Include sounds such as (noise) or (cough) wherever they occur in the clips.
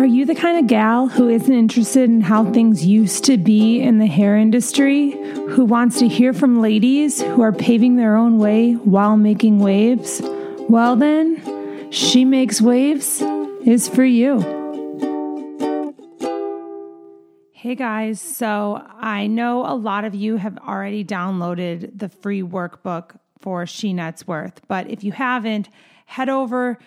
Are you the kind of gal who isn't interested in how things used to be in the hair industry? Who wants to hear from ladies who are paving their own way while making waves? Well, then, She Makes Waves is for you. Hey guys, so I know a lot of you have already downloaded the free workbook for She Nets Worth, but if you haven't, head over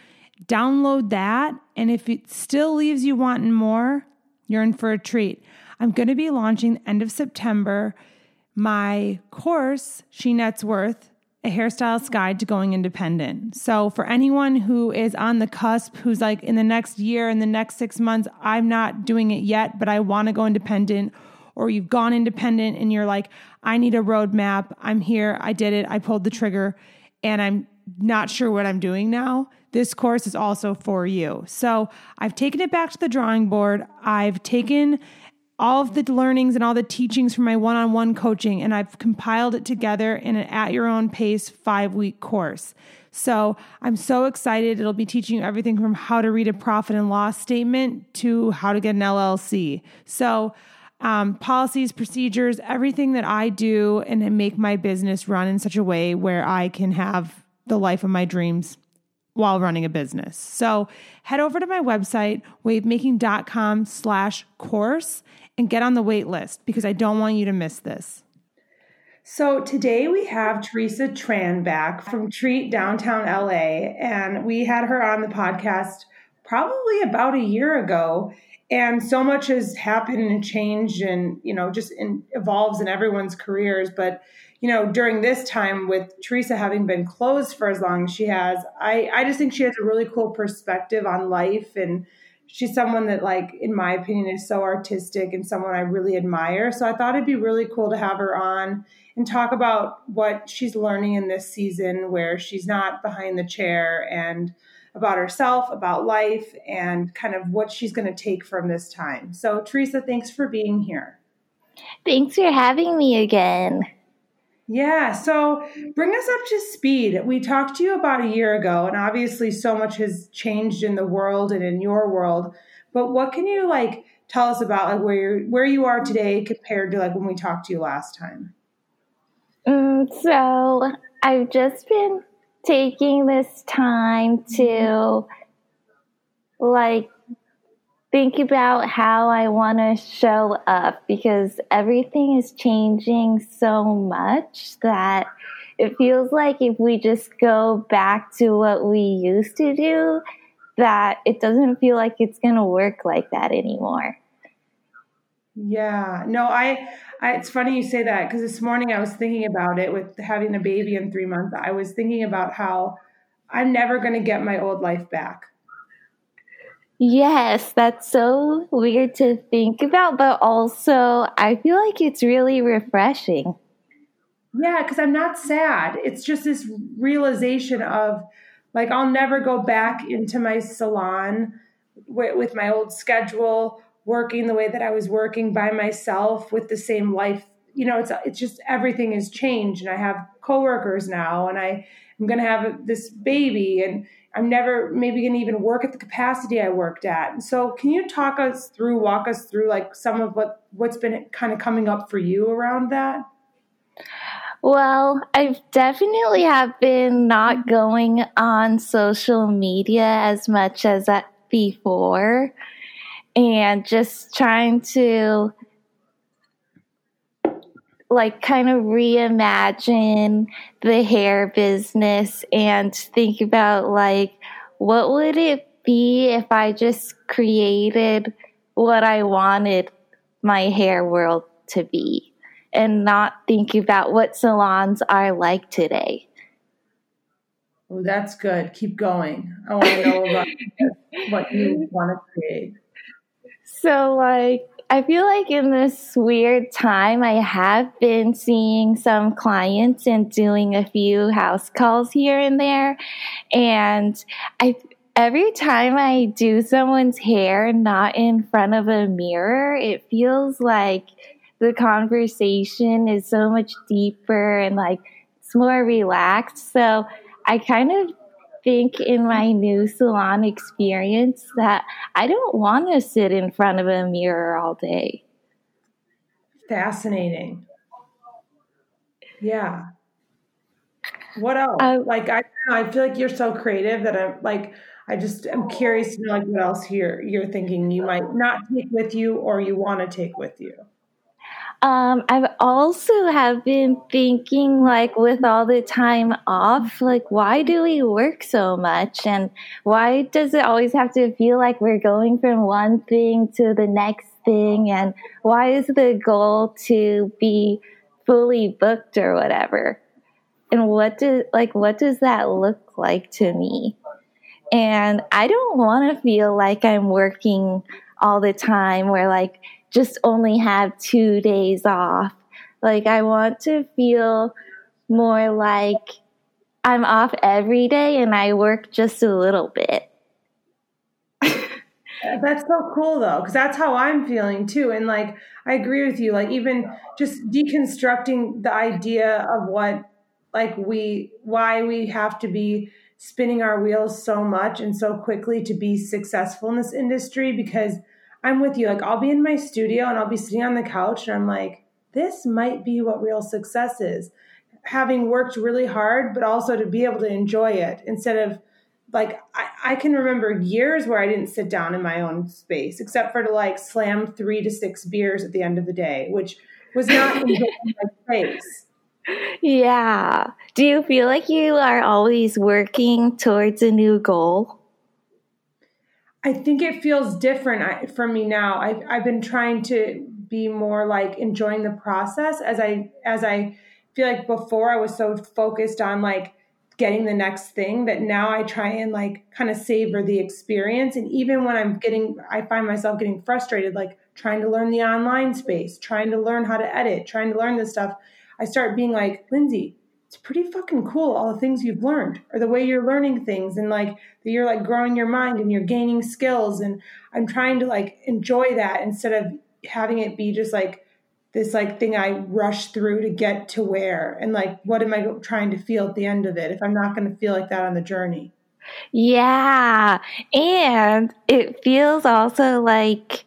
Download that. And if it still leaves you wanting more, you're in for a treat. I'm going to be launching the end of September my course, She Nets Worth, a hairstylist guide to going independent. So, for anyone who is on the cusp, who's like in the next year, in the next six months, I'm not doing it yet, but I want to go independent, or you've gone independent and you're like, I need a roadmap. I'm here. I did it. I pulled the trigger and I'm not sure what I'm doing now this course is also for you. So I've taken it back to the drawing board. I've taken all of the learnings and all the teachings from my one on one coaching, and I've compiled it together in an at your own pace five week course. So I'm so excited. It'll be teaching you everything from how to read a profit and loss statement to how to get an LLC. So, um, policies, procedures, everything that I do and make my business run in such a way where I can have the life of my dreams while running a business. So head over to my website, wavemaking.com slash course and get on the wait list because I don't want you to miss this. So today we have Teresa Tran back from Treat Downtown LA, and we had her on the podcast probably about a year ago. And so much has happened and changed and, you know, just in, evolves in everyone's careers. But you know, during this time with Teresa having been closed for as long as she has, I, I just think she has a really cool perspective on life. And she's someone that, like, in my opinion, is so artistic and someone I really admire. So I thought it'd be really cool to have her on and talk about what she's learning in this season where she's not behind the chair and about herself, about life, and kind of what she's going to take from this time. So, Teresa, thanks for being here. Thanks for having me again. Yeah, so bring us up to speed. We talked to you about a year ago, and obviously, so much has changed in the world and in your world. But what can you like tell us about like where you're, where you are today compared to like when we talked to you last time? Mm, so I've just been taking this time mm-hmm. to like think about how I want to show up because everything is changing so much that it feels like if we just go back to what we used to do, that it doesn't feel like it's going to work like that anymore. Yeah, no, I, I it's funny you say that because this morning I was thinking about it with having a baby in three months. I was thinking about how I'm never going to get my old life back. Yes, that's so weird to think about, but also I feel like it's really refreshing. Yeah, because I'm not sad. It's just this realization of like I'll never go back into my salon with, with my old schedule, working the way that I was working by myself with the same life. You know, it's it's just everything has changed, and I have coworkers now, and I am going to have this baby, and I'm never maybe going to even work at the capacity I worked at. And so, can you talk us through, walk us through, like some of what what's been kind of coming up for you around that? Well, I've definitely have been not mm-hmm. going on social media as much as uh, before, and just trying to like kind of reimagine the hair business and think about like what would it be if I just created what I wanted my hair world to be and not think about what salons are like today. Oh, that's good. Keep going. I want to know about what you want to create. So, like, I feel like in this weird time, I have been seeing some clients and doing a few house calls here and there. And I, every time I do someone's hair not in front of a mirror, it feels like the conversation is so much deeper and like it's more relaxed. So I kind of think in my new salon experience that I don't want to sit in front of a mirror all day. Fascinating. Yeah. What else? Uh, like I, I feel like you're so creative that I'm like I just am curious to know like what else you're you're thinking you might not take with you or you want to take with you. Um, I've also have been thinking like with all the time off, like why do we work so much and why does it always have to feel like we're going from one thing to the next thing and why is the goal to be fully booked or whatever? And what does like what does that look like to me? And I don't want to feel like I'm working all the time where like just only have two days off. Like, I want to feel more like I'm off every day and I work just a little bit. (laughs) that's so cool though, because that's how I'm feeling too. And like, I agree with you. Like, even just deconstructing the idea of what, like, we, why we have to be spinning our wheels so much and so quickly to be successful in this industry because I'm with you. Like I'll be in my studio and I'll be sitting on the couch and I'm like, this might be what real success is. Having worked really hard, but also to be able to enjoy it instead of like I, I can remember years where I didn't sit down in my own space except for to like slam three to six beers at the end of the day, which was not (laughs) enjoying my space. Yeah. Do you feel like you are always working towards a new goal? I think it feels different for me now. I've, I've been trying to be more like enjoying the process as I as I feel like before I was so focused on like getting the next thing that now I try and like kind of savor the experience. And even when I'm getting, I find myself getting frustrated, like trying to learn the online space, trying to learn how to edit, trying to learn this stuff. I start being like, Lindsay, it's pretty fucking cool all the things you've learned or the way you're learning things and like that you're like growing your mind and you're gaining skills and i'm trying to like enjoy that instead of having it be just like this like thing i rush through to get to where and like what am i trying to feel at the end of it if i'm not going to feel like that on the journey? Yeah and it feels also like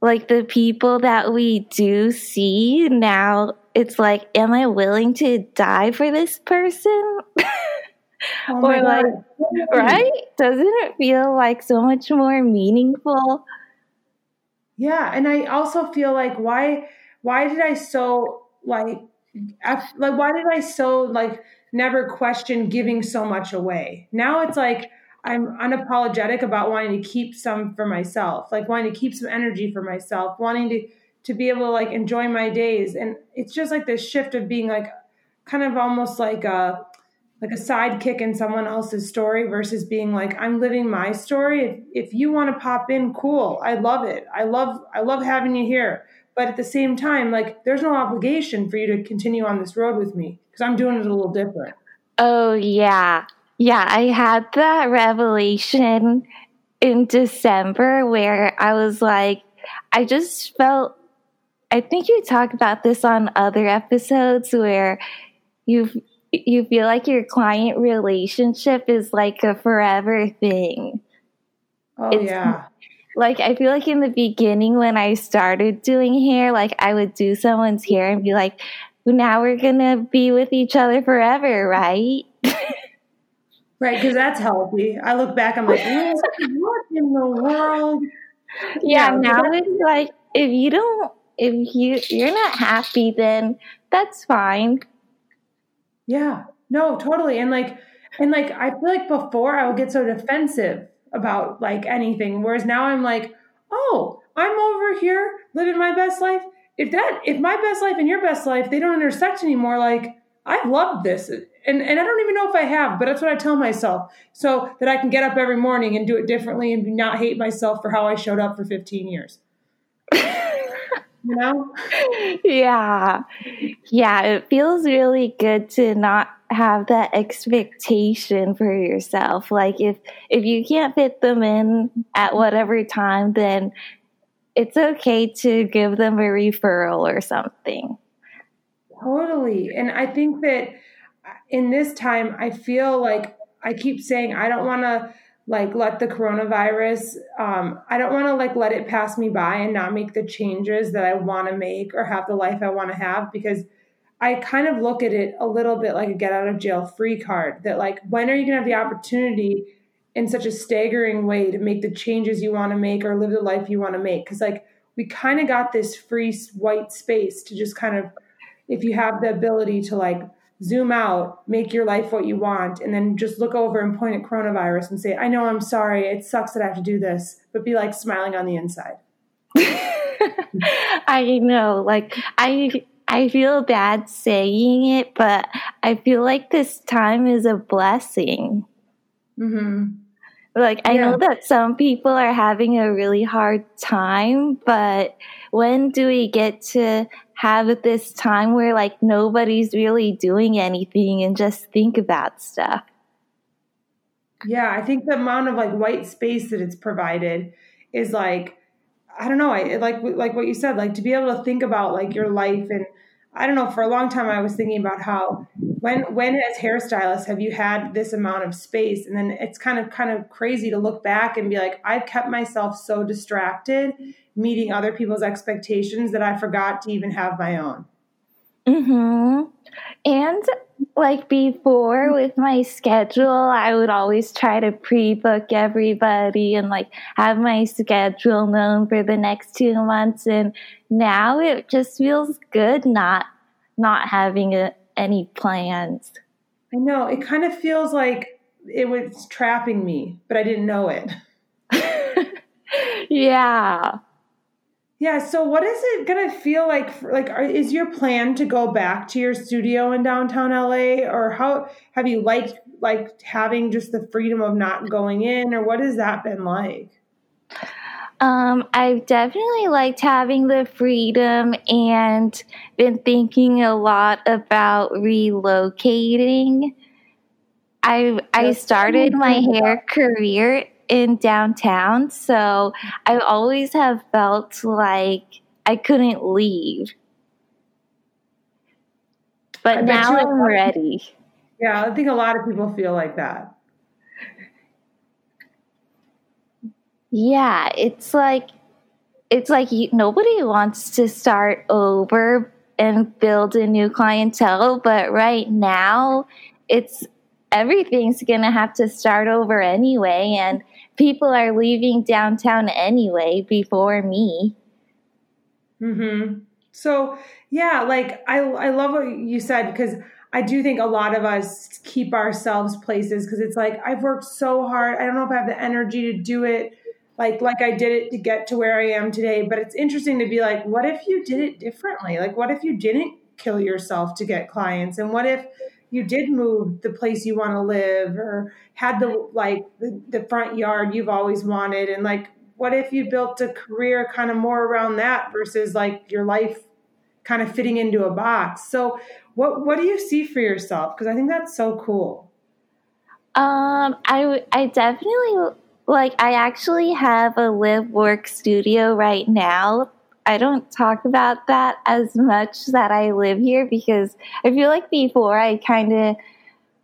like the people that we do see now it's like, am I willing to die for this person? Oh (laughs) or like, right? Doesn't it feel like so much more meaningful? Yeah, and I also feel like why why did I so like like why did I so like never question giving so much away? Now it's like I'm unapologetic about wanting to keep some for myself, like wanting to keep some energy for myself, wanting to to be able to like enjoy my days. And it's just like this shift of being like kind of almost like a like a sidekick in someone else's story versus being like I'm living my story. If if you want to pop in, cool. I love it. I love I love having you here. But at the same time, like there's no obligation for you to continue on this road with me because I'm doing it a little different. Oh yeah. Yeah, I had that revelation in December where I was like I just felt I think you talk about this on other episodes where you you feel like your client relationship is like a forever thing. Oh it's, yeah. Like I feel like in the beginning when I started doing hair, like I would do someone's hair and be like, now we're gonna be with each other forever, right? right, because that's healthy. I look back, I'm like, what in the world? (laughs) Yeah, yeah now it's like if you don't if you you're not happy then that's fine. Yeah. No totally. And like and like i feel like before i would get so defensive about like anything. Whereas now i'm like oh i'm over here living my best life. If that if my best life and your best life they don't intersect anymore like i've loved this. And and i don't even know if i have but that's what i tell myself. So that i can get up every morning and do it differently and not hate myself for how i showed up for 15 years (laughs) you know? yeah. Yeah, it feels really good to not have that expectation for yourself. Like if if you can't fit them in at whatever time, then it's okay to give them a referral or something. Totally. And I think that uh, in this time I feel like I keep saying I don't want to like let the coronavirus um, i don't want to like let it pass me by and not make the changes that i want to make or have the life i want to have because i kind of look at it a little bit like a get out of jail free card that like when are you going to have the opportunity in such a staggering way to make the changes you want to make or live the life you want to make? Because like we kind of got this free white space to just kind of if you have the ability to like zoom out, make your life what you want, and then just look over and point at coronavirus and say, I know I'm sorry. It sucks that I have to do this, but be like smiling on the inside. (laughs) I know. Like, I. I feel bad saying it, but I feel like this time is a blessing. Mm-hmm. Like, I yeah. know that some people are having a really hard time, but when do we get to have this time where like nobody's really doing anything and just think about stuff. Yeah, I think the amount of like white space that it's provided is like I don't know, I like like what you said, like to be able to think about like your life and I don't know, for a long time I was thinking about how when when as hairstylists have you had this amount of space and then it's kind of kind of crazy to look back and be like I've kept myself so distracted meeting other people's expectations that I forgot to even have my own. Mhm. And like before with my schedule, I would always try to pre-book everybody and like have my schedule known for the next 2 months and now it just feels good not not having a, any plans. I know. It kind of feels like it was trapping me, but I didn't know it. (laughs) yeah. Yeah. So, what is it going to feel like? For, like, are, is your plan to go back to your studio in downtown LA, or how have you liked like having just the freedom of not going in, or what has that been like? Um, I've definitely liked having the freedom and been thinking a lot about relocating. I I started my hair career in downtown, so I always have felt like I couldn't leave. But now I'm ready. Yeah, I think a lot of people feel like that. Yeah, it's like it's like nobody wants to start over and build a new clientele, but right now it's everything's going to have to start over anyway and people are leaving downtown anyway before me. Mhm. So, yeah, like I I love what you said because I do think a lot of us keep ourselves places because it's like I've worked so hard. I don't know if I have the energy to do it like like I did it to get to where I am today. But it's interesting to be like, what if you did it differently? Like, what if you didn't kill yourself to get clients? And what if you did move the place you want to live or had the like the, the front yard you've always wanted? And like, what if you built a career kind of more around that versus like your life kind of fitting into a box? So what what do you see for yourself? Because I think that's so cool. Um, I I definitely like, I actually have a live work studio right now. I don't talk about that as much that I live here because I feel like before I kind of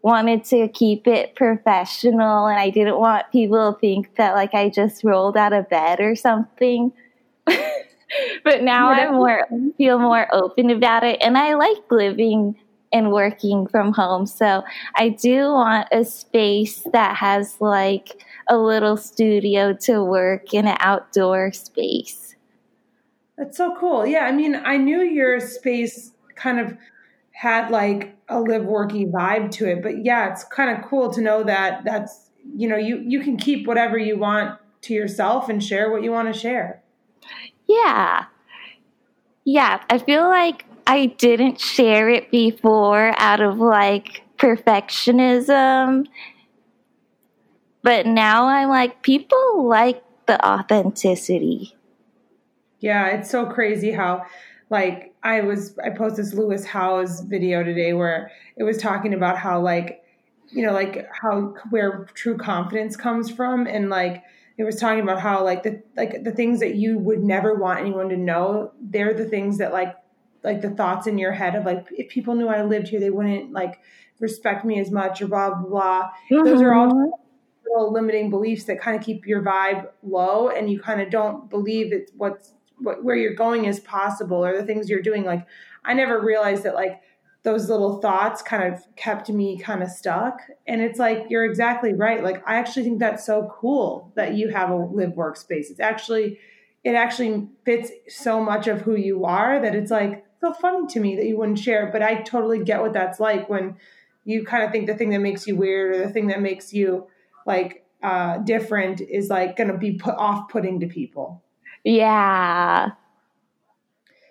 wanted to keep it professional and I didn't want people to think that like I just rolled out of bed or something. (laughs) but now I more feel more open about it and I like living and working from home. So I do want a space that has like a little studio to work in an outdoor space. That's so cool. Yeah, I mean, I knew your space kind of had like a live worky vibe to it, but yeah, it's kind of cool to know that that's you know you you can keep whatever you want to yourself and share what you want to share. Yeah. Yeah, I feel like I didn't share it before out of like perfectionism. But now I'm like, people like the authenticity. Yeah, it's so crazy how, like, I was, I posted this Lewis Howes video today where it was talking about how, like, you know, like how, where true confidence comes from. And, like, it was talking about how, like, the, like, the things that you would never want anyone to know, they're the things that, like, like the thoughts in your head of like if people knew I lived here, they wouldn't like respect me as much or blah blah blah. Mm-hmm. Those are all mm-hmm. Little limiting beliefs that kind of keep your vibe low, and you kind of don't believe it's what's what, where you're going is possible or the things you're doing. Like I never realized that like those little thoughts kind of kept me kind of stuck. And it's like, you're exactly right. Like, I actually think that's so cool that you have a live workspace. It's actually, it actually fits so much of who you are that it's like, so funny to me that you wouldn't share. But I totally get what that's like when you kind of think the thing that makes you weird or the thing that makes you like uh, different is like going to be put off putting to people. Yeah.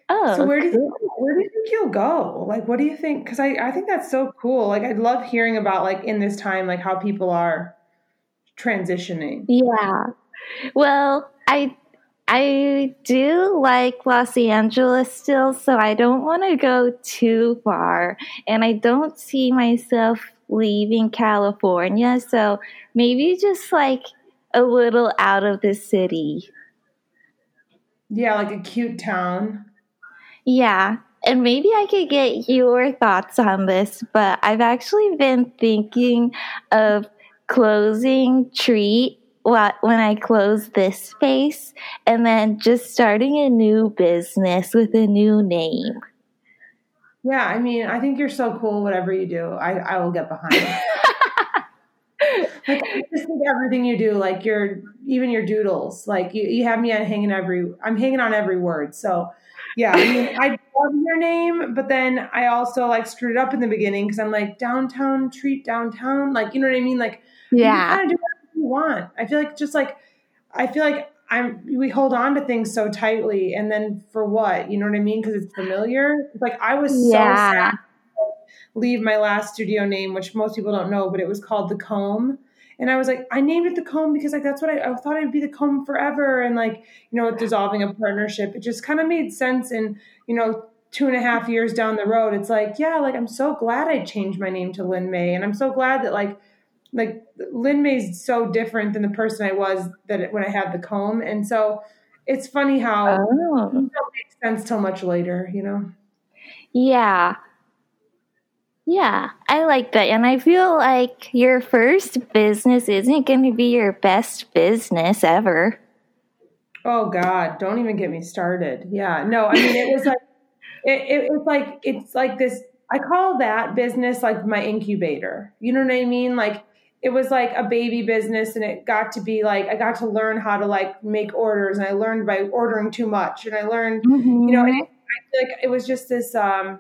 Oh, so where do you where do you think you'll go? Like, what do you think? Because I I think that's so cool. Like, I love hearing about like in this time, like how people are transitioning. Yeah. Well, I I do like Los Angeles still, so I don't want to go too far, and I don't see myself leaving California. So maybe just like a little out of the city. Yeah, like a cute town. Yeah, and maybe I could get your thoughts on this, but I've actually been thinking of closing Treat when I close this space and then just starting a new business with a new name. Yeah, I mean, I think you're so cool. Whatever you do, I, I will get behind. (laughs) like I just think everything you do, like your even your doodles, like you, you have me on hanging every. I'm hanging on every word. So yeah, I mean, I love your name, but then I also like screwed it up in the beginning because I'm like downtown treat downtown, like you know what I mean? Like yeah, you kind of do whatever you want. I feel like just like I feel like I'm we hold on to things so tightly, and then for what? You know what I mean? Because it's familiar. Like I was so yeah. sad leave my last studio name, which most people don't know, but it was called the Comb and I was like, I named it the comb because like that's what I, I thought I'd be the comb forever. And like, you know, dissolving a partnership, it just kind of made sense. And, you know, two and a half years down the road, it's like, yeah, like I'm so glad I changed my name to Lynn May. And I'm so glad that like like Lynn May's so different than the person I was that it, when I had the comb. And so it's funny how oh. it don't make sense till much later, you know? Yeah. Yeah, I like that. And I feel like your first business isn't going to be your best business ever. Oh God, don't even get me started. Yeah, no, I mean, it was like, (laughs) it, it was like, it's like this, I call that business like my incubator. You know what I mean? Like, it was like a baby business and it got to be like, I got to learn how to like make orders and I learned by ordering too much and I learned, mm-hmm. you know, I feel like it was just this, um,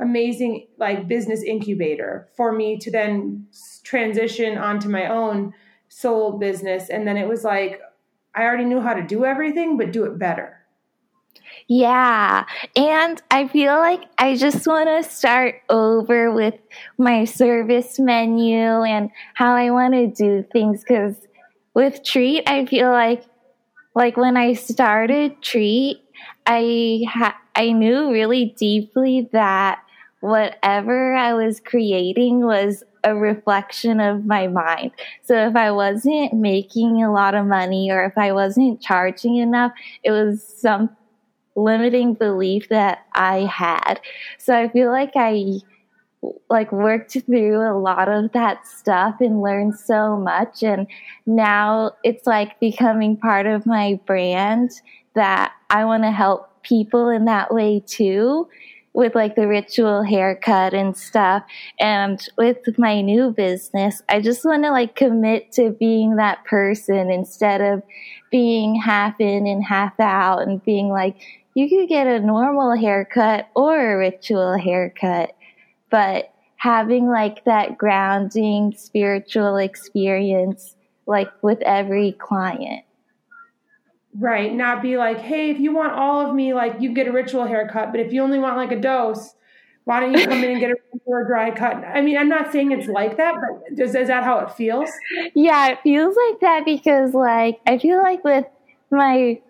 amazing like business incubator for me to then transition onto my own soul business and then it was like i already knew how to do everything but do it better yeah. And I feel like I just want to start over with my service menu and how I want to do things cuz with Treat I feel like like when I started Treat I ha- I knew really deeply that whatever I was creating was a reflection of my mind. So if I wasn't making a lot of money or if I wasn't charging enough, it was some limiting belief that I had. So I feel like I like worked through a lot of that stuff and learned so much and now it's like becoming part of my brand that I want to help people in that way too with like the ritual haircut and stuff. And with my new business, I just want to like commit to being that person instead of being half in and half out and being like, you could get a normal haircut or a ritual haircut, but having like that grounding spiritual experience like with every client. Right. Not be like, hey, if you want all of me, like you get a ritual haircut, but if you only want like a dose, why don't you come in and get a (laughs) regular dry cut? I mean, I'm not saying it's like that, but is, is that how it feels? Yeah, it feels like that because like I feel like with my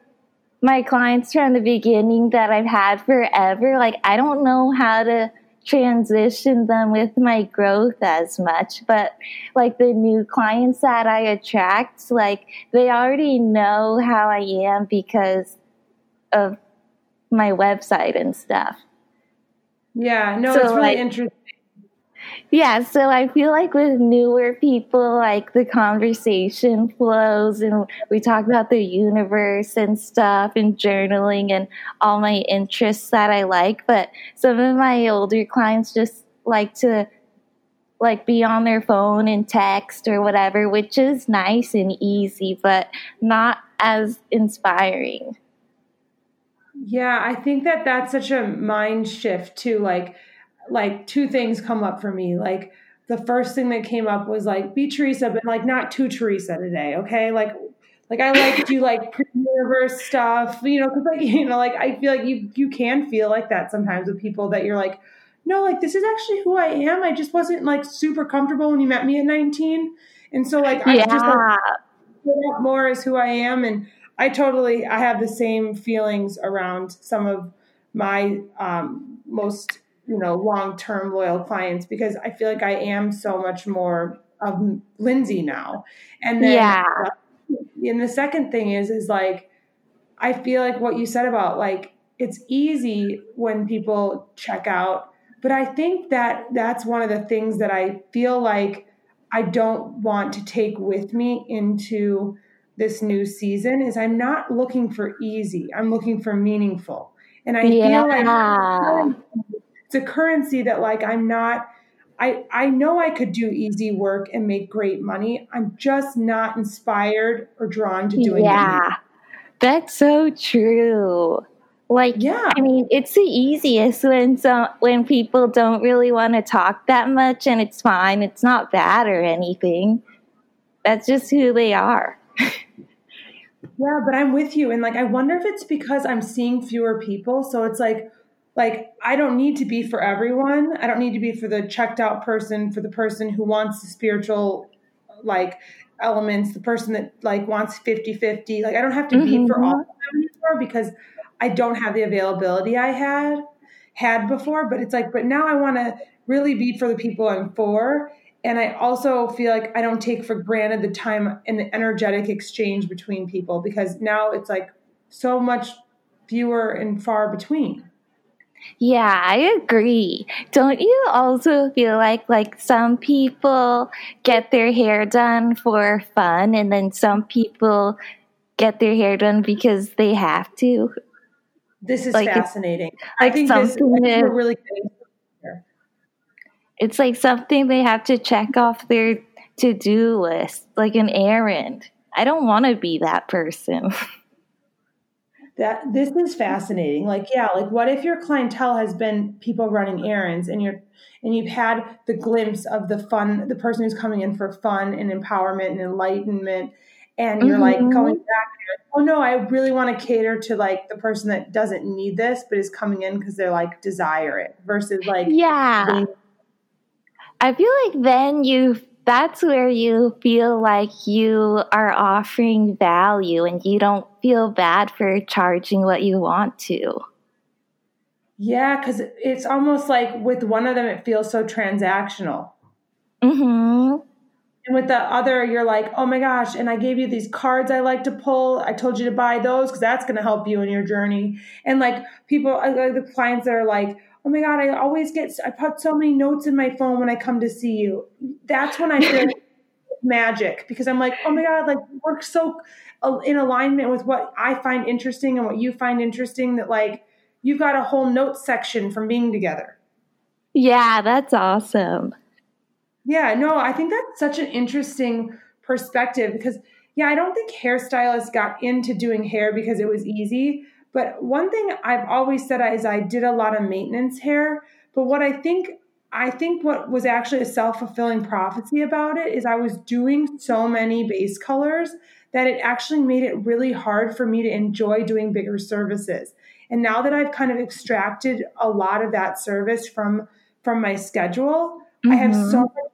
my clients from the beginning that I've had forever, like I don't know how to transition them with my growth as much but like the new clients that i attract like they already know how i am because of my website and stuff Yeah, no, so, it's really like, interesting. Yeah, so I feel like with newer people, like the conversation flows and we talk about the universe and stuff and journaling and all my interests that I like. But some of my older clients just like to like be on their phone and text or whatever, which is nice and easy, but not as inspiring. Yeah, I think that that's such a mind shift too. Like, like two things come up for me. Like the first thing that came up was like be Teresa, but like not too Teresa today. Okay, like like I like do like (laughs) universe stuff, you know, because like (laughs) you know, like I feel like you you can feel like that sometimes with people that you're like, no, like this is actually who I am. I just wasn't like super comfortable when you met me at 19, and so like I just like, more as who I am, and I totally I have the same feelings around some of my um, most you know long term loyal clients because I feel like I am so much more of Lindsay now. And then yeah. Uh, and the second thing is is like I feel like what you said about like it's easy when people check out, but I think that that's one of the things that I feel like I don't want to take with me into this new season is I'm not looking for easy. I'm looking for meaningful. And I yeah. feel like it's a currency that like I'm not I I know I could do easy work and make great money. I'm just not inspired or drawn to doing yeah. it. That's so true. Like yeah. I mean, it's the easiest when so when people don't really want to talk that much and it's fine. It's not bad or anything. That's just who they are. (laughs) yeah, but I'm with you and like I wonder if it's because I'm seeing fewer people, so it's like like I don't need to be for everyone. I don't need to be for the checked out person, for the person who wants the spiritual like elements, the person that like wants 50-50. Like I don't have to mm-hmm. be for all of them anymore because I don't have the availability I had had before, but it's like but now I want to really be for the people I'm for and I also feel like I don't take for granted the time and the energetic exchange between people because now it's like so much fewer and far between. Yeah, I agree. Don't you also feel like like some people get their hair done for fun and then some people get their hair done because they have to? This is like fascinating. Like I think this I really It's like something they have to check off their to-do list, like an errand. I don't want to be that person. (laughs) that this is fascinating. Like yeah like what if your clientele has been people running errands and you're and you've had the glimpse of the fun the person who's coming in for fun and empowerment and enlightenment and you're mm-hmm. like going back oh no i really want to cater to like the person that doesn't need this but is coming in because they're like desire it versus like yeah. being- i feel like then you that's where you feel like you are offering value and you don't feel bad for charging what you want to. Yeah, because it's almost like with one of them, it feels so transactional. Mm-hmm. And with the other, you're like, oh my gosh, and I gave you these cards I like to pull. I told you to buy those because that's going to help you in your journey. And like people, like the clients that are like, oh my god, I always get I put so many notes in my phone when I come to see you. That's when I feel (laughs) magic because I'm like, oh my god, like we're so uh, in alignment with what I find interesting and what you find interesting that like you've got a whole note section from being together. Yeah, that's awesome. Yeah, no, I think that's such an interesting perspective because yeah, I don't think hairstylists got into doing hair because it was easy. But one thing I've always said is I did a lot of maintenance hair. But what I think I think what was actually a self fulfilling prophecy about it is I was doing so many base colors that it actually made it really hard for me to enjoy doing bigger services. And now that I've kind of extracted a lot of that service from from my schedule, mm-hmm. I have so mm-hmm. much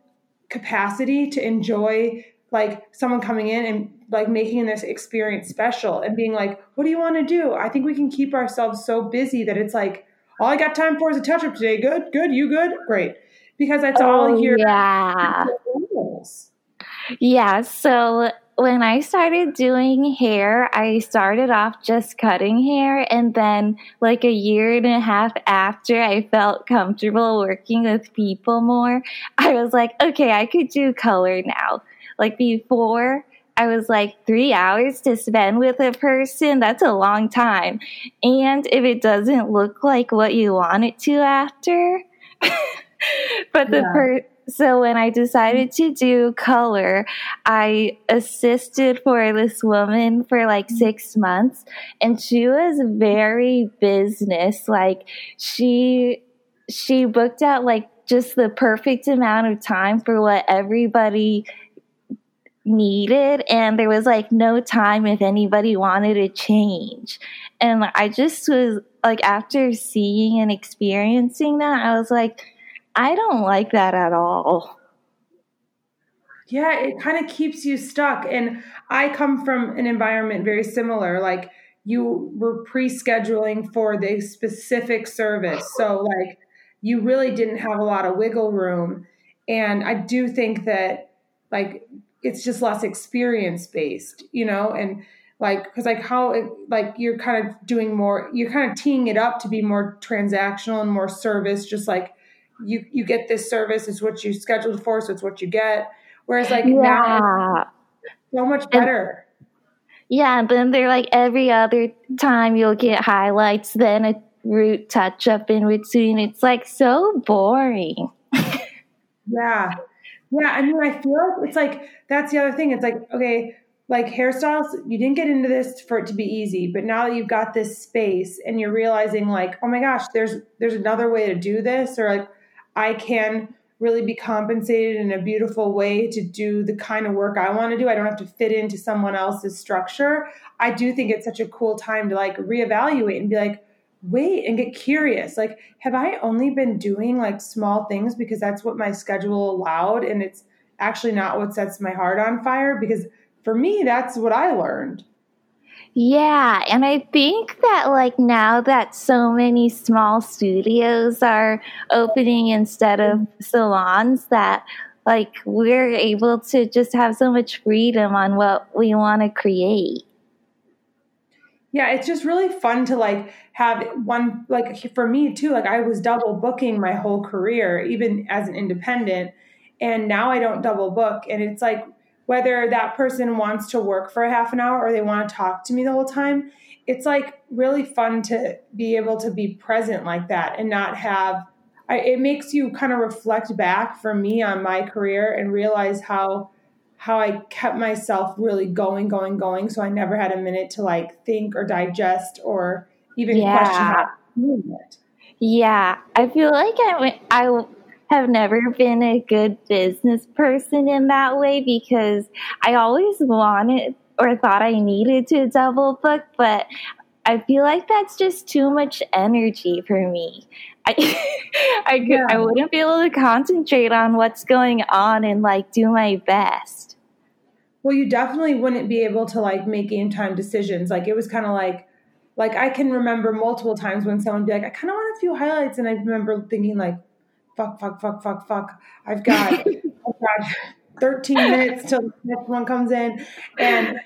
capacity to enjoy like someone coming in and like making this experience special and being like, what do you want to do? I think we can keep ourselves so busy that it's like, all I got time for is a touch up today. Good, good, you good? Great. Because that's oh, all here. Yeah. Yeah. So when I started doing hair, I started off just cutting hair. And then, like a year and a half after I felt comfortable working with people more, I was like, okay, I could do color now. Like before, I was like, three hours to spend with a person, that's a long time. And if it doesn't look like what you want it to after, (laughs) but the yeah. per so when I decided to do color, I assisted for this woman for like six months and she was very business. Like she, she booked out like just the perfect amount of time for what everybody needed and there was like no time if anybody wanted to change and i just was like after seeing and experiencing that i was like I don't like that at all. Yeah, it kind of keeps you stuck. And I come from an environment very similar. Like you were pre scheduling for the specific service. So, like, you really didn't have a lot of wiggle room. And I do think that, like, it's just less experience based, you know? And like, because, like, how, it, like, you're kind of doing more, you're kind of teeing it up to be more transactional and more service, just like, you you get this service it's what you scheduled for so it's what you get. Whereas like yeah. now so much better. And, yeah but then they're like every other time you'll get highlights then a root touch up in between. It's like so boring. (laughs) Yeah. Yeah i mean i feel like it's like that's the other thing. It's like okay like hairstyles you didn't get into this for it to be easy but now that you've got this space and you're realizing like oh my gosh there's there's another way to do this or like I can really be compensated in a beautiful way to do the kind of work I want to do. I don't have to fit into someone else's structure. I do think it's such a cool time to like reevaluate and be like, wait and get curious. Like, have I only been doing like small things because that's what my schedule allowed and it's actually not what sets my heart on fire? Because for me, that's what I learned. Yeah, and I think that like now that so many small studios are opening instead of mm-hmm. salons that like we're able to just have so much freedom on what we want to create. Yeah, it's just really fun to like have one like for me too like I was double booking my whole career even as an independent and now I don't double book and it's like whether that person wants to work for a half an hour or they want to talk to me the whole time it's like really fun to be able to be present like that and not have I, it makes you kind of reflect back for me on my career and realize how how I kept myself really going, going, going. So I never had a minute to like think or digest or even yeah. question how doing it. Yeah, I feel like I I have never been a good business person in that way because I always wanted or thought I needed to double book, but I feel like that's just too much energy for me. I (laughs) I could yeah. I wouldn't be able to concentrate on what's going on and like do my best. Well, you definitely wouldn't be able to like make game time decisions. Like it was kind of like like I can remember multiple times when someone would be like, I kind of want a few highlights, and I remember thinking like, fuck, fuck, fuck, fuck, fuck. I've got, (laughs) I've got 13 minutes till the next one comes in. And,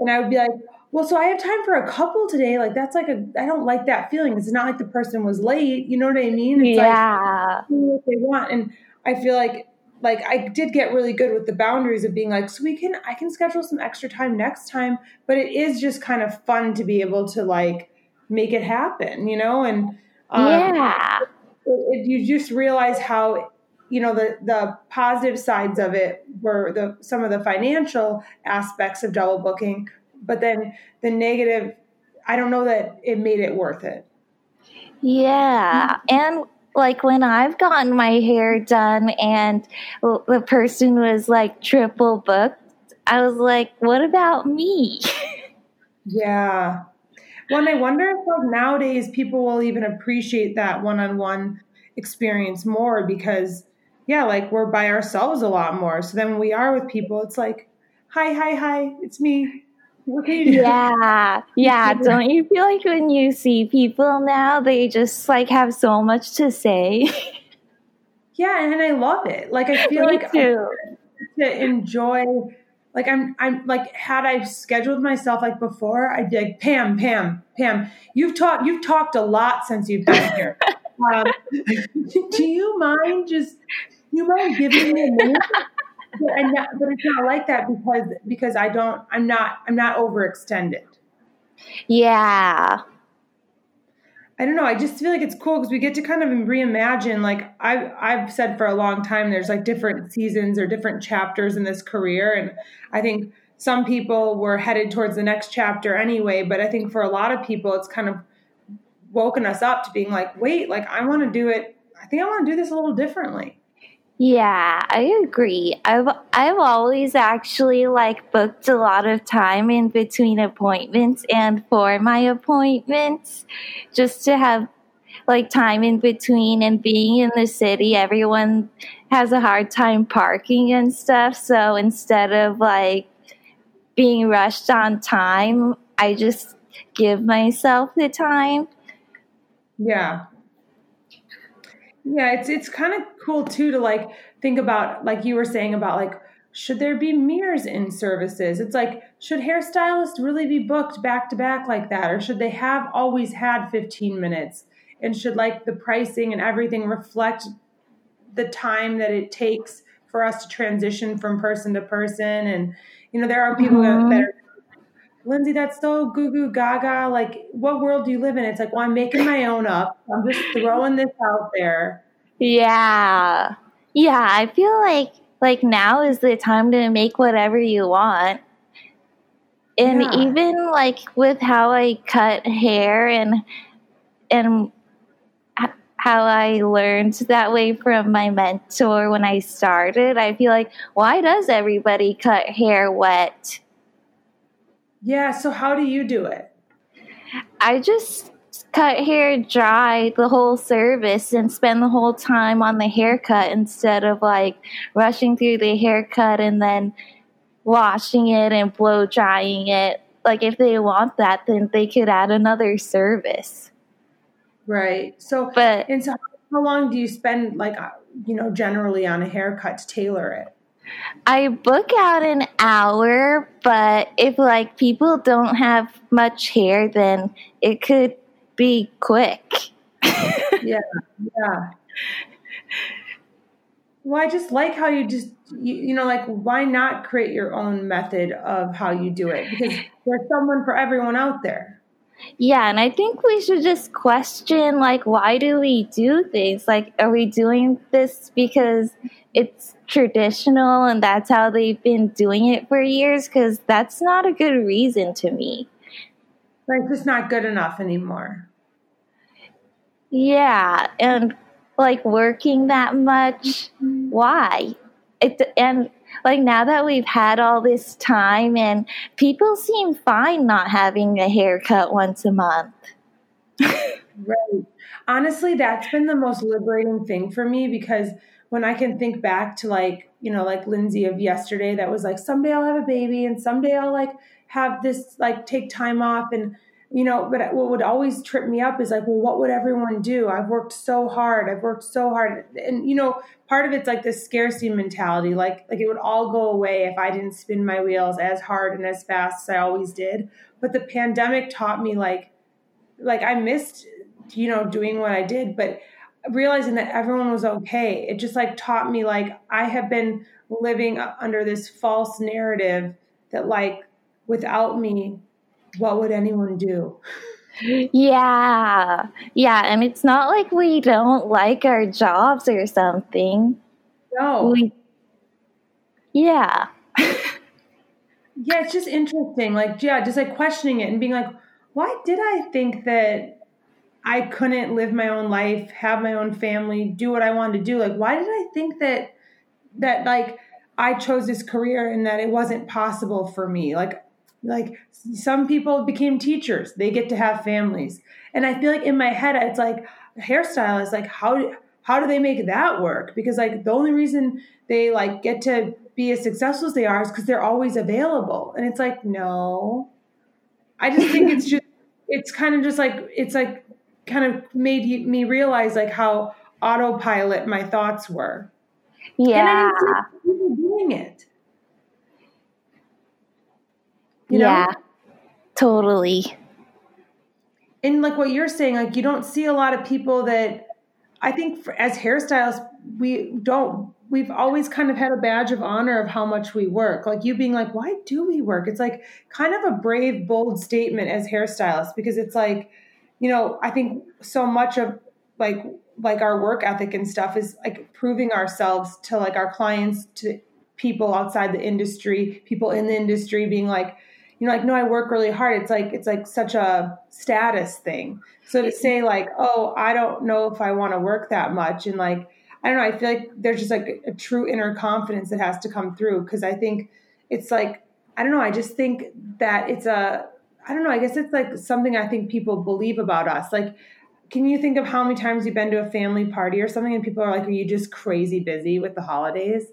and I would be like, well, so I have time for a couple today. Like that's like a, I don't like that feeling. It's not like the person was late. You know what I mean? It's yeah. like what they want. And I feel like, like I did get really good with the boundaries of being like, so we can, I can schedule some extra time next time, but it is just kind of fun to be able to like make it happen, you know? And, um, yeah it, you just realize how you know the the positive sides of it were the some of the financial aspects of double booking but then the negative i don't know that it made it worth it. Yeah and like when i've gotten my hair done and the person was like triple booked i was like what about me? (laughs) Yeah well, I wonder if like nowadays people will even appreciate that one-on-one experience more because yeah, like we're by ourselves a lot more. So then when we are with people, it's like, hi, hi, hi, it's me. Yeah, (laughs) yeah. Don't you feel like when you see people now, they just like have so much to say? (laughs) Yeah, and I love it. Like I (laughs) feel me like too. to enjoy like I'm I'm like had I scheduled myself like before, I'd be like Pam, Pam, Pam. You've talked you've talked a lot since you've been here. (laughs) um, do you mind just you mind giving me a minute? But, not, but it's not like that because because I don't I'm not I'm not overextended. Yeah. I don't know. I just feel like it's cool because we get to kind of reimagine. Like I've I've said for a long time, there's like different seasons or different chapters in this career, and I think some people were headed towards the next chapter anyway. But I think for a lot of people, it's kind of woken us up to being like, wait, like I want to do it. I think I want to do this a little differently. Yeah, I agree. I've I've always actually like booked a lot of time in between appointments and for my appointments just to have like time in between and being in the city everyone has a hard time parking and stuff so instead of like being rushed on time I just give myself the time. Yeah. Yeah, it's it's kind of cool too to like think about like you were saying about like should there be mirrors in services? It's like should hairstylists really be booked back to back like that or should they have always had 15 minutes? And should like the pricing and everything reflect the time that it takes for us to transition from person to person and you know there are people mm-hmm. that, that are Lindsay, that's so goo goo gaga. Like, what world do you live in? It's like, well, I'm making my own up. I'm just throwing this out there. Yeah. Yeah. I feel like like now is the time to make whatever you want. And yeah. even like with how I cut hair and and how I learned that way from my mentor when I started, I feel like why does everybody cut hair wet? Yeah, so how do you do it? I just cut hair dry the whole service and spend the whole time on the haircut instead of like rushing through the haircut and then washing it and blow drying it. Like if they want that, then they could add another service. Right. So, but and so, how long do you spend, like, uh, you know, generally on a haircut to tailor it? I book out an hour, but if like people don't have much hair, then it could be quick. (laughs) yeah, yeah. Well, I just like how you just you, you know like why not create your own method of how you do it because (laughs) there's someone for everyone out there. Yeah, and I think we should just question like why do we do things? Like are we doing this because it's traditional and that's how they've been doing it for years because that's not a good reason to me. Like it's not good enough anymore. Yeah, and like working that much, mm-hmm. why? It, and like now that we've had all this time and people seem fine not having a haircut once a month. (laughs) right. Honestly, that's been the most liberating thing for me because when I can think back to like, you know, like Lindsay of yesterday that was like, someday I'll have a baby and someday I'll like have this, like take time off. And, you know, but what would always trip me up is like, well, what would everyone do? I've worked so hard. I've worked so hard. And, you know, part of it's like this scarcity mentality. Like, like it would all go away if I didn't spin my wheels as hard and as fast as I always did. But the pandemic taught me like, like I missed, you know, doing what I did, but realizing that everyone was okay. It just like taught me like i have been living under this false narrative that like without me what would anyone do? Yeah. Yeah and it's not like we don't like our jobs or something. No. We, yeah. (laughs) Yeah it's just interesting like yeah just like questioning it and being like why did i think that I couldn't live my own life, have my own family, do what I wanted to do. Like, why did I think that that like I chose this career and that it wasn't possible for me? Like, like some people became teachers; they get to have families, and I feel like in my head it's like hairstylists. Like, how do how do they make that work? Because like the only reason they like get to be as successful as they are is because they're always available, and it's like no. I just think it's (laughs) just it's kind of just like it's like kind of made me realize like how autopilot my thoughts were. Yeah. And I didn't doing it. You yeah, know? totally. And like what you're saying, like you don't see a lot of people that I think for, as hairstylists, we don't, we've always kind of had a badge of honor of how much we work. Like you being like, why do we work? It's like kind of a brave, bold statement as hairstylists because it's like, you know, I think so much of like like our work ethic and stuff is like proving ourselves to like our clients to people outside the industry people in the industry being like you know like no i work really hard. It's like it's like such a status thing. So to say like oh i don't know if i want to work that much and like i don't know i feel like there's just like a, true inner confidence that has to come through because i think it's like i don't know i just think that it's a i don't know i guess it's like something i think people believe about us like can you think of how many times you've been to a family party or something and people are like, are you just crazy busy with the holidays?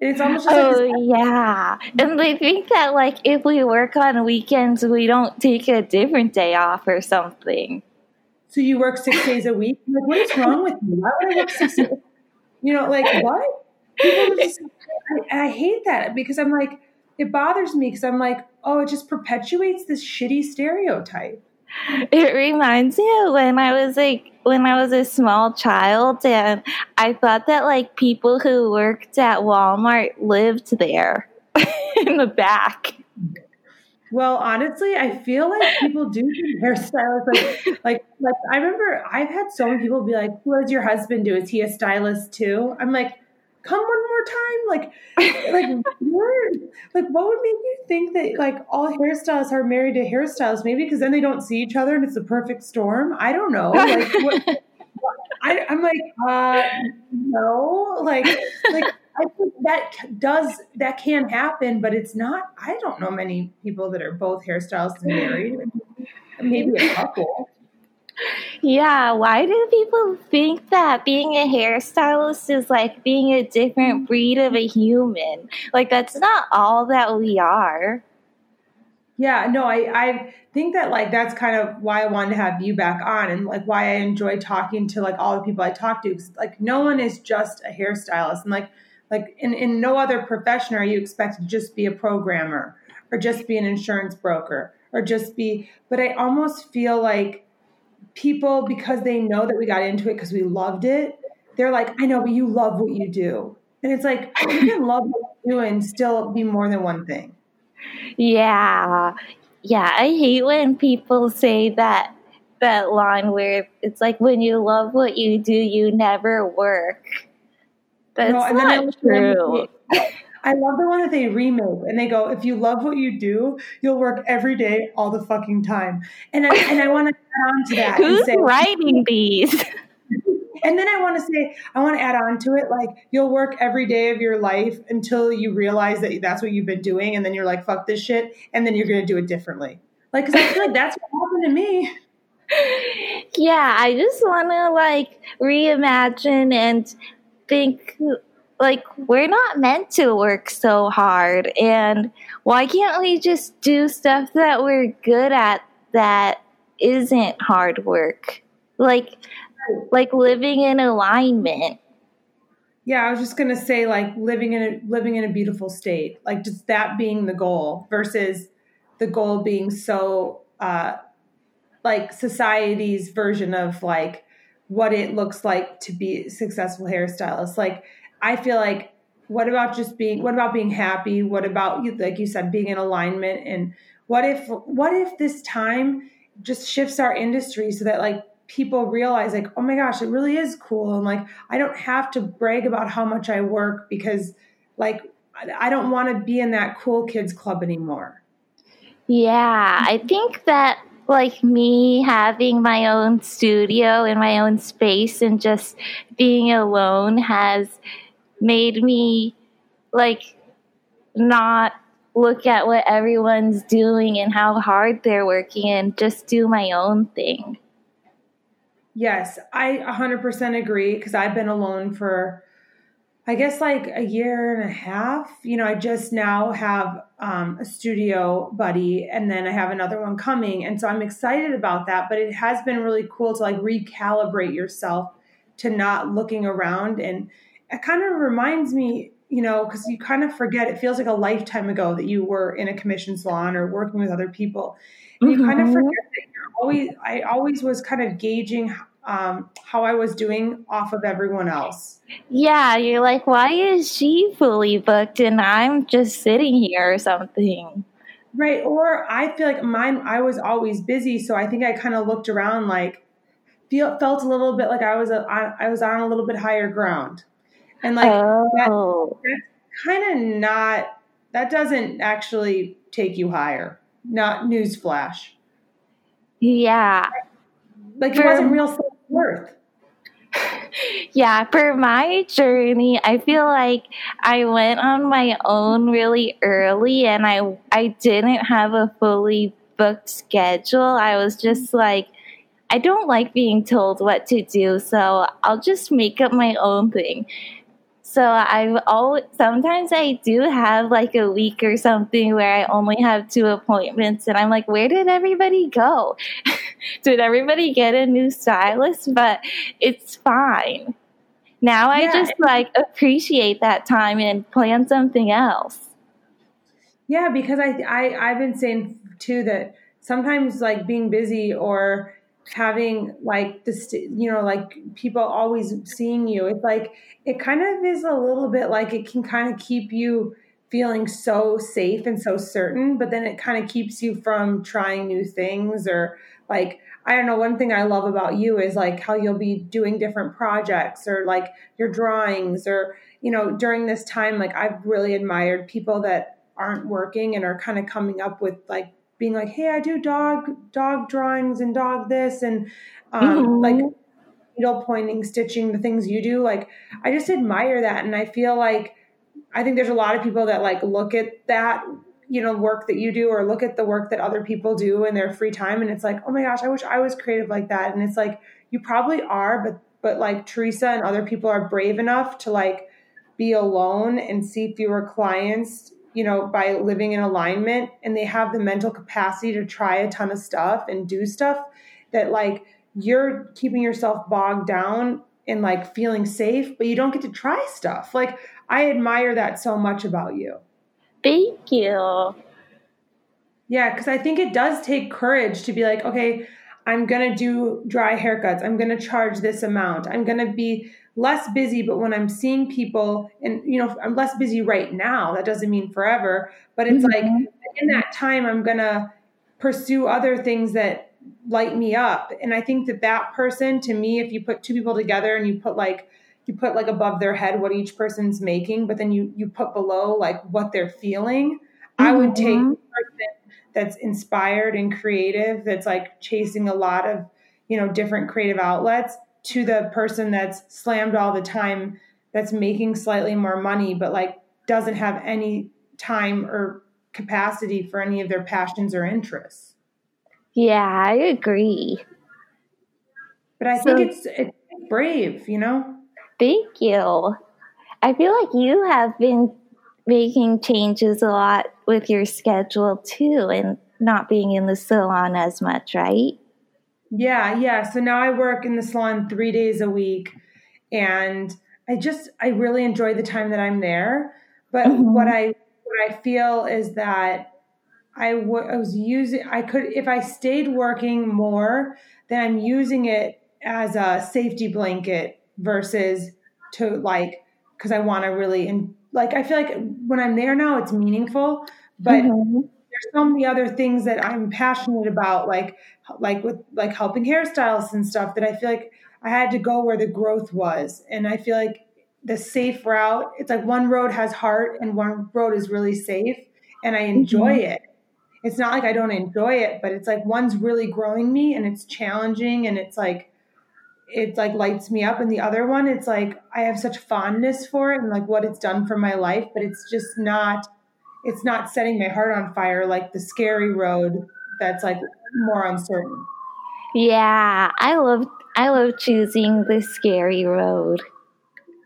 And it's almost oh like yeah, and they think that like if we work on weekends, we don't take a different day off or something. So you work six days a week? Like, what is wrong with you? Why would I work six? Days? You know, like what? Just, I, I hate that because I'm like, it bothers me because I'm like, oh, it just perpetuates this shitty stereotype. It reminds me of when I was like when I was a small child and I thought that like people who worked at Walmart lived there (laughs) in the back. Well, honestly, I feel like people do hairstylists like (laughs) like like I remember I've had so many people be like, "What does your husband do? Is he a stylist too?" I'm like, come one more time? Like (laughs) like what? Like what would make you think that like all hairstylists are married to hairstylists maybe because then they don't see each other and it's a perfect storm? I don't know. Like (laughs) what, I, i'm like uh no. Like like i think that does that can happen but it's not i don't know many people that are both hairstylists and married. (laughs) Maybe a couple yeah, why do people think that being a hairstylist is like being a different mm-hmm. breed of a human? Like, that's not all that we are. Yeah, no, I, I think that like that's kind of why I wanted to have you back on and like why I enjoy talking to like all the people I talk to. Cause like no one is just a hairstylist. And like, like in, in no other profession are you expected to just be a programmer or just be an insurance broker or just be, but I almost feel like people because they know that we got into it because we loved it they're like i know but you love what you do. And it's like you can love what you do and still be more than one thing. Yeah. Yeah i hate when people say that that line where it's like when you love what you do you never work. That's no, not true I love the one that they remake and they go, if you love what you do, you'll work every day, all the fucking time. And I, and I want to add on to that. Who's say, writing these? And then I want to say, I want to add on to it, like you'll work every day of your life until you realize that that's what you've been doing, and then you're like, fuck this shit, and then you're going to do it differently. Like, because I feel like that's what happened to me. (laughs) Yeah, I just want to like reimagine and think like we're not meant to work so hard and why can't we just do stuff that we're good at that isn't hard work? Like like living in alignment. Yeah i was just going to say like living in a living in a beautiful state like just that being the goal versus the goal being so uh like society's version of like what it looks like to be successful hairstylist. Like I feel like what about just being what about being happy? What about like you said being in alignment and what if what if this time just shifts our industry so that like people realize like oh my gosh it really is cool and like I don't have to brag about how much I work because like I don't want to be in that cool kids club anymore. Yeah, I think that like me having my own studio and my own space and just being alone has made me like not look at what everyone's doing and how hard they're working and just do my own thing. Yes, I 100% agree because I've been alone for I guess like a year and a half. You know, I just now have um, a studio buddy and then I have another one coming. And so I'm excited about that. But it has been really cool to like recalibrate yourself to not looking around and it kind of reminds me you know, because you kind of forget, it feels like a lifetime ago that you were in a commission salon or working with other people. And mm-hmm. you kind of forget that you're always, I always was kind of gauging um, how I was doing off of everyone else. Yeah, you're like, why is she fully booked and I'm just sitting here or something? Right. Or I feel like mine, I was always busy. So I think I kind of looked around like, feel, felt a little bit like I was, a, I, I was on a little bit higher ground. And like, oh. that, that's kind of not, that doesn't actually take you higher. Not newsflash. Yeah. Like it wasn't real self worth. (laughs) Yeah, for my journey, I feel like I went on my own really early and I I didn't have a fully booked schedule. I was just mm-hmm. like I don't like being told what to do, so I'll just make up my own thing. So I've always sometimes I do have like a week or something where I only have two appointments and I'm like, where did everybody go? (laughs) did everybody get a new stylist? But it's fine. Now I yeah. just like appreciate that time and plan something else. Yeah, because I, I I've been saying too that sometimes like being busy or having like this you know like people always seeing you it's like it kind of is a little bit like it can kind of keep you feeling so safe and so certain but then it kind of keeps you from trying new things or like i don't know one thing i love about you is like how you'll be doing different projects or like your drawings or you know during this time like i've really admired people that aren't working and are kind of coming up with like being like, "Hey, I do dog dog drawings and dog this and um, mm-hmm. like needle pointing, stitching, the things you do." Like, I just admire that, and I feel like I think there's a lot of people that like look at that you know work that you do or look at the work that other people do in their free time and it's like oh my gosh i wish i was creative like that and it's like you probably are but but like teresa and other people are brave enough to like be alone and see fewer clients you know, by living in alignment and they have the mental capacity to try a ton of stuff and do stuff that like you're keeping yourself bogged down and like feeling safe, but you don't get to try stuff. Like I admire that so much about you. Thank you. Yeah, because I think it does take courage to be like, okay, I'm going to do dry haircuts. I'm going to charge this amount. I'm going to be less busy, but when I'm seeing people and, you know, I'm less busy right now, that doesn't mean forever, but it's mm-hmm. like in that time, I'm going to pursue other things that light me up. And I think that that person, to me, if you put two people together and you put like, you put like above their head what each person's making, but then you you put below like what they're feeling. Mm-hmm. I would take mm-hmm. person that's inspired and creative, that's like chasing a lot of you know different creative outlets, to the person that's slammed all the time that's making slightly more money but like doesn't have any time or capacity for any of their passions or interests. Yeah i agree. But i so, think it's it's brave you know? Thank you. I feel like you have been making changes a lot with your schedule too and not being in the salon as much right yeah, yeah. So now I work in the salon three days a week, and I just I really enjoy the time that I'm there. But mm-hmm. what I what I feel is that I, w- I was using I could if I stayed working more, then I'm using it as a safety blanket versus to like because I want to really and like I feel like when I'm there now it's meaningful, but. Mm-hmm there's so many other things that I'm passionate about, like like with like helping hairstylists and stuff that I feel like I had to go where the growth was. And I feel like the safe route, it's like one road has heart and one road is really safe. And I enjoy mm-hmm. it. It's not like I don't enjoy it, but it's like one's really growing me and it's challenging and it's like it like lights me up and the other one it's like I have such fondness for it and like what it's done for my life, but it's just not it's not setting my heart on fire like the scary road that's like more uncertain. Yeah, I love I love choosing the scary road.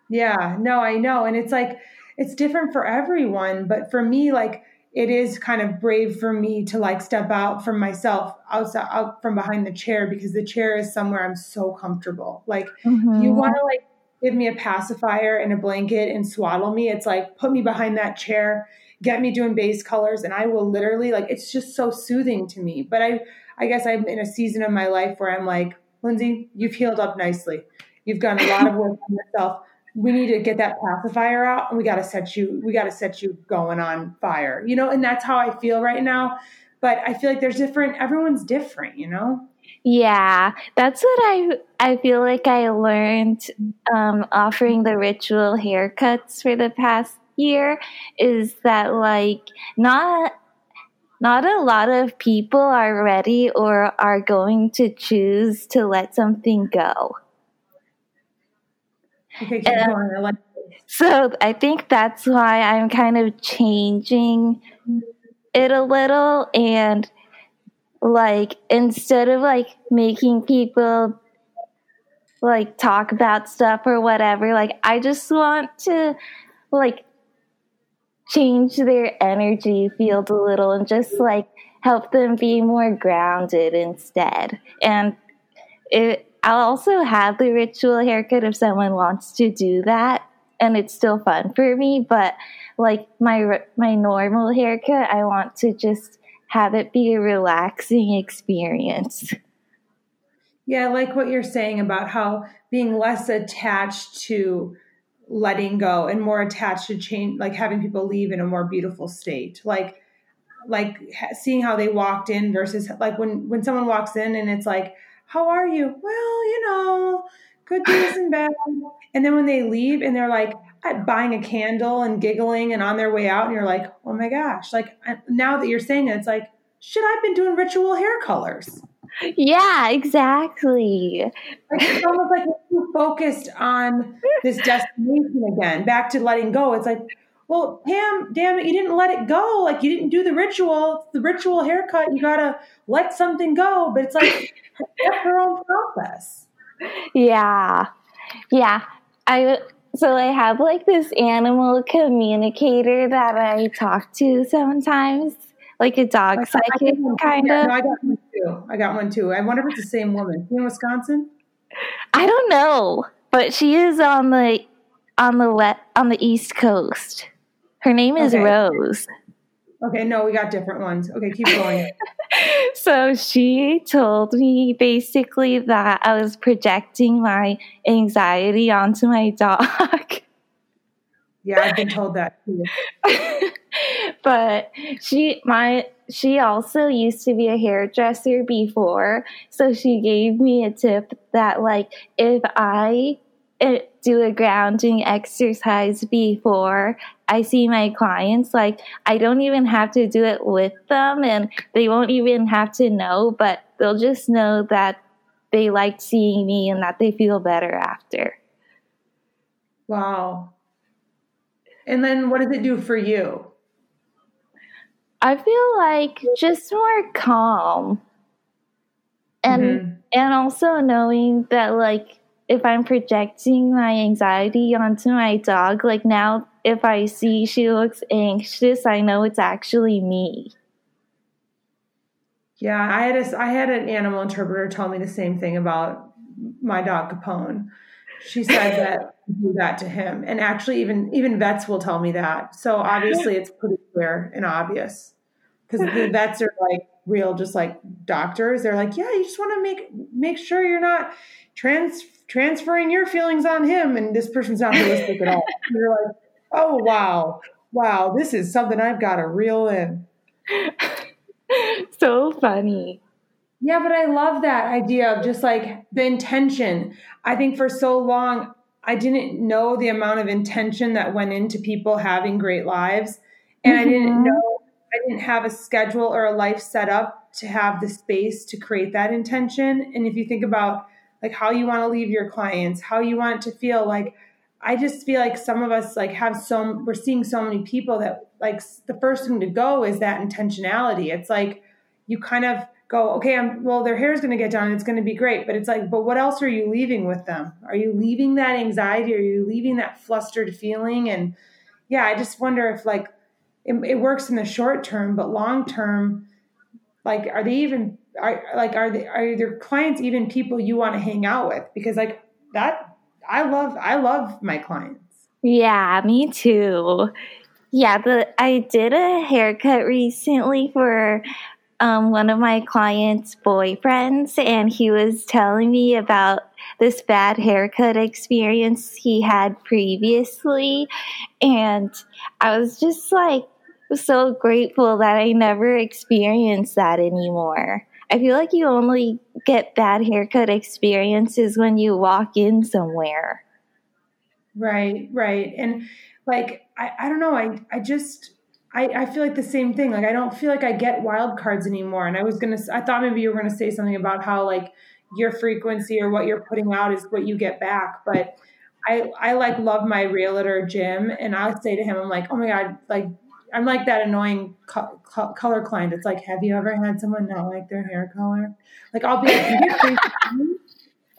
Yeah, no, I know. And it's like it's different for everyone, but for me like it is kind of brave for me to like step out from myself outside out from behind the chair because the chair is somewhere I'm so comfortable. Like mm-hmm. you want to like give me a pacifier and a blanket and swaddle me. It's like put me behind that chair, get me doing base colors, and I will literally like it's just so soothing to me. But I I guess I'm in a season of my life where I'm like, Lindsay, you've healed up nicely. You've done a lot of work on yourself. We need to get that pacifier out and we gotta set you we gotta set you going on fire. You know, and that's how I feel right now. But I feel like there's different everyone's different, you know? Yeah, that's what I I feel like I learned um, offering the ritual haircuts for the past year is that like not not a lot of people are ready or are going to choose to let something go. Okay, going. so I think that's why I'm kind of changing it a little and like instead of like making people like talk about stuff or whatever like i just want to like change their energy field a little and just like help them be more grounded instead and it i'll also have the ritual haircut if someone wants to do that and it's still fun for me but like my my normal haircut i want to just have it be a relaxing experience. Yeah, I like what you're saying about how being less attached to letting go and more attached to change, like having people leave in a more beautiful state. Like, like seeing how they walked in versus like when when someone walks in and it's like, "How are you?" Well, you know, good days and bad. And then when they leave and they're like, buying a candle and giggling and on their way out and you're like oh my gosh like now that you're saying it it's like shit i've been doing ritual hair colors yeah exactly. Like it's almost like we're too focused on this destination again back to letting go. It's like well pam damn it you didn't let it go. Like you didn't do the ritual. The ritual haircut. You gotta let something go. But it's like that's her own process. Yeah. Yeah. I so I have like this animal communicator that I talk to sometimes, like a dog psychic kind of. No, I got one too. I got one too. I wonder if it's the same woman. She in Wisconsin? I don't know, but she is on the on the wet on the East Coast. Her name is okay. Rose. Okay, no, we got different ones. Okay, keep going. (laughs) so she told me basically that I was projecting my anxiety onto my dog. Yeah, I've been told that too. (laughs) but she my she also used to be a hairdresser before, so she gave me a tip that like if I eh, do a grounding exercise before I see my clients, like I don't even have to do it with them and they won't even have to know, but they'll just know that they liked seeing me and that they feel better after. Wow. And then what does it do for you? I feel like just more calm. And mm-hmm. and also knowing that like if I'm projecting my anxiety onto my dog, like now if I see she looks anxious, I know it's actually me. Yeah, I had a, I had an animal interpreter tell me the same thing about my dog Capone. She said (laughs) that do that to him, and actually, even even vets will tell me that. So obviously, it's pretty clear and obvious because the (laughs) vets are like real, just like doctors. They're like, yeah, you just want to make make sure you're not trans transferring your feelings on him, and this person's not realistic at all. (laughs) You're like, oh wow, wow, this is something I've got to reel in. so funny. Yeah, but I love that idea of just like the intention. I think for so long, I didn't know the amount of intention that went into people having great lives. And mm-hmm. I didn't mm-hmm. know, I didn't have a schedule or a life set up to have the space to create that intention. And if you think about like how you want to leave your clients, how you want to feel like I just feel like some of us like have so we're seeing so many people that like the first thing to go is that intentionality. It's like you kind of go, okay, I'm well, their hair is going to get done, it's going to be great, but it's like, but what else are you leaving with them? Are you leaving that anxiety? Are you leaving that flustered feeling? And yeah, I just wonder if like it, it works in the short term, but long term, like are they even are like are they are their clients even people you want to hang out with because like that I love I love my clients. Yeah, me too. Yeah, the I did a haircut recently for um, one of my clients' boyfriends, and he was telling me about this bad haircut experience he had previously. And I was just like so grateful that I never experienced that anymore. I feel like you only get bad haircut experiences when you walk in somewhere. Right, right. And like I, I don't know, I I just I, I feel like the same thing. Like I don't feel like I get wild cards anymore. And I was gonna I thought maybe you were gonna say something about how like your frequency or what you're putting out is what you get back. But I I like love my realtor Jim and I'll say to him, I'm like, oh my God, like I'm like that annoying co- co- color client. It's like, have you ever had someone not like their hair color? Like, I'll be like, you get crazy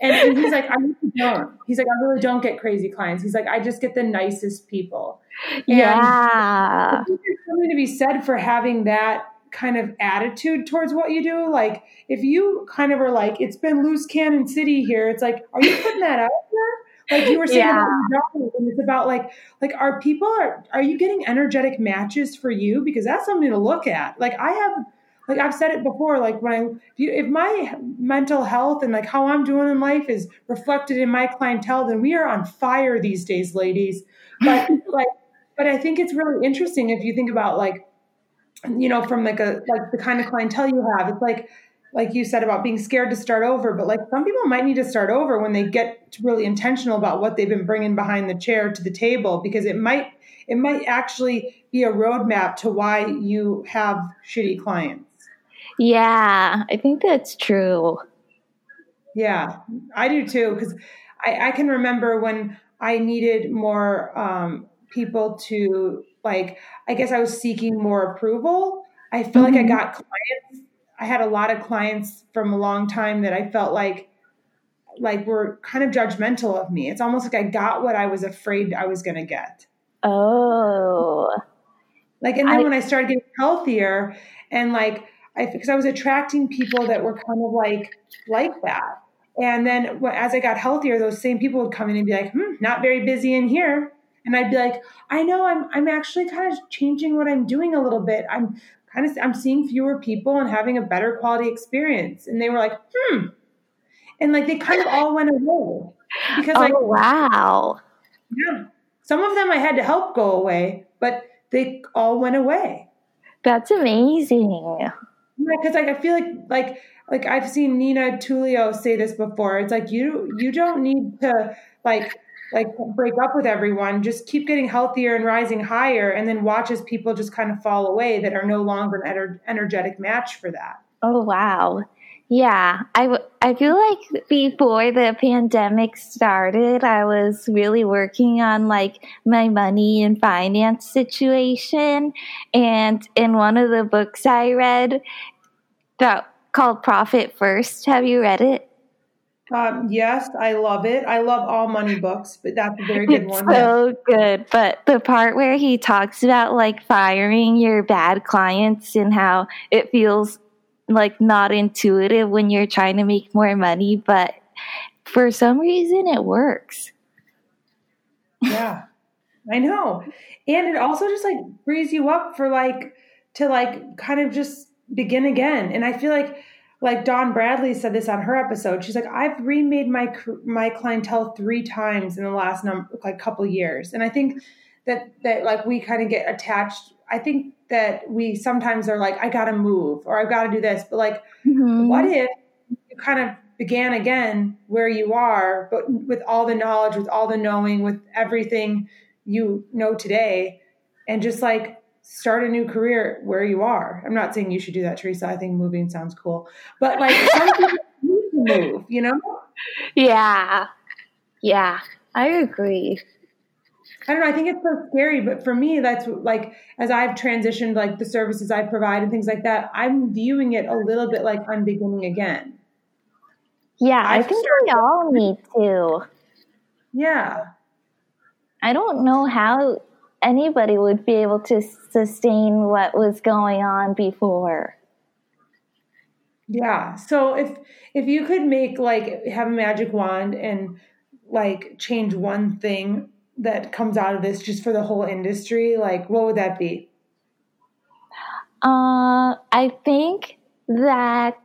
and, and, he's like, I really don't. He's like, I really don't get crazy clients. He's like, I just get the nicest people. And yeah. there's something to be said for having that kind of attitude towards what you do. Like, if you kind of are like, it's been loose cannon city here, it's like, are you putting that out there? Like you were saying yeah. and it's about like like are people are are you getting energetic matches for you? Because that's something to look at. Like i have like i've said it before like when i if, you, if my mental health and like how i'm doing in life is reflected in my clientele then we are on fire these days ladies. But (laughs) like but i think it's really interesting if you think about like you know from like a like the kind of clientele you have. It's like like you said about being scared to start over, but like some people might need to start over when they get really intentional about what they've been bringing behind the chair to the table because it might it might actually be a roadmap to why you have shitty clients. Yeah, I think that's true. Yeah, I do too because I, I can remember when I needed more um, people to like. I guess I was seeking more approval. I feel mm-hmm. like I mm-hmm. got clients I had a lot of clients from a long time that I felt like like were kind of judgmental of me. It's almost like I got what I was afraid I was going to get. Oh. Like and then I, when I started getting healthier and like I because I was attracting people that were kind of like like that. And then as I got healthier, those same people would come in and be like, hmm, not very busy in here. And I'd be like, I know I'm I'm actually kind of changing what I'm doing a little bit. I'm kind of I'm seeing fewer people and having a better quality experience. And they were like, hmm. And like they kind of all went away. Because (laughs) like oh, wow. Yeah. Some of them I had to help go away, but they all went away. That's amazing. Yeah, because like I feel like like like I've seen Nina Tulio say this before. It's like you you don't need to like like break up with everyone just keep getting healthier and rising higher and then watch as people just kind of fall away that are no longer an ener- energetic match for that. Oh wow. Yeah I, w- I feel like before the pandemic started i was really working on like my money and finance situation and in one of the books i read that called profit first have you read it um, yes, I love it. I love all money books, but that's a very good it's one. So good. But the part where he talks about like firing your bad clients and how it feels like not intuitive when you're trying to make more money, but for some reason it works. Yeah, I know. And it also just like frees you up for like to like kind of just begin again. And I feel like like Dawn Bradley said this on her episode. She's like, I've remade my my clientele three times in the last number like couple years, and I think that that like we kind of get attached. I think that we sometimes are like, I got to move or I've got to do this, but like, mm-hmm. what if you kind of began again where you are, but with all the knowledge, with all the knowing, with everything you know today, and just like start a new career where you are. I'm not saying you should do that, Teresa. I think moving sounds cool, but like some people (laughs) need to move, you know? Yeah, yeah, I agree. I don't know. I think it's so scary, but for me, that's like as I've transitioned, like the services I provide and things like that. I'm viewing it a little bit like I'm beginning again. Yeah, I've i think we all need to. Yeah. I don't know how anybody would be able to sustain what was going on before. Yeah. So if if you could make like have a magic wand and like change one thing that comes out of this just for the whole industry, like what would that be? Uh, I think that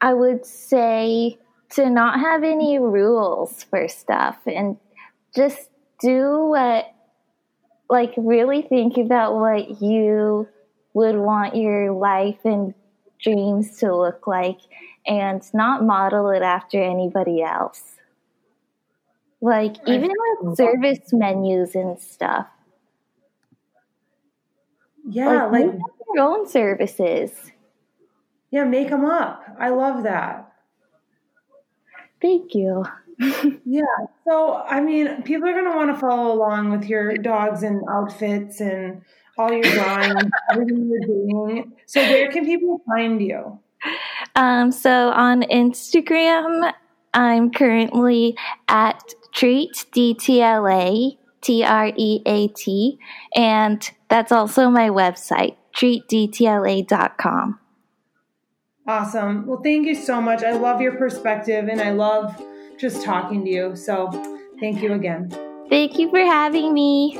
I would say to not have any rules for stuff and just do what, like, really think about what you would want your life and dreams to look like and not model it after anybody else. Like, even with service menus and stuff. Yeah, like, like your own services. Yeah, make them up. I love that. Thank you. (laughs) yeah. So, I mean, people are going to want to follow along with your dogs and outfits and all your drawings, (laughs) everything you're doing. So, where can people find you? Um, so, on Instagram, I'm currently at Treat DTLA, T R E A T, and that's also my website, treatdtla.com. Awesome. Well, thank you so much. I love your perspective and I love just talking to you. So, thank you again. Thank you for having me.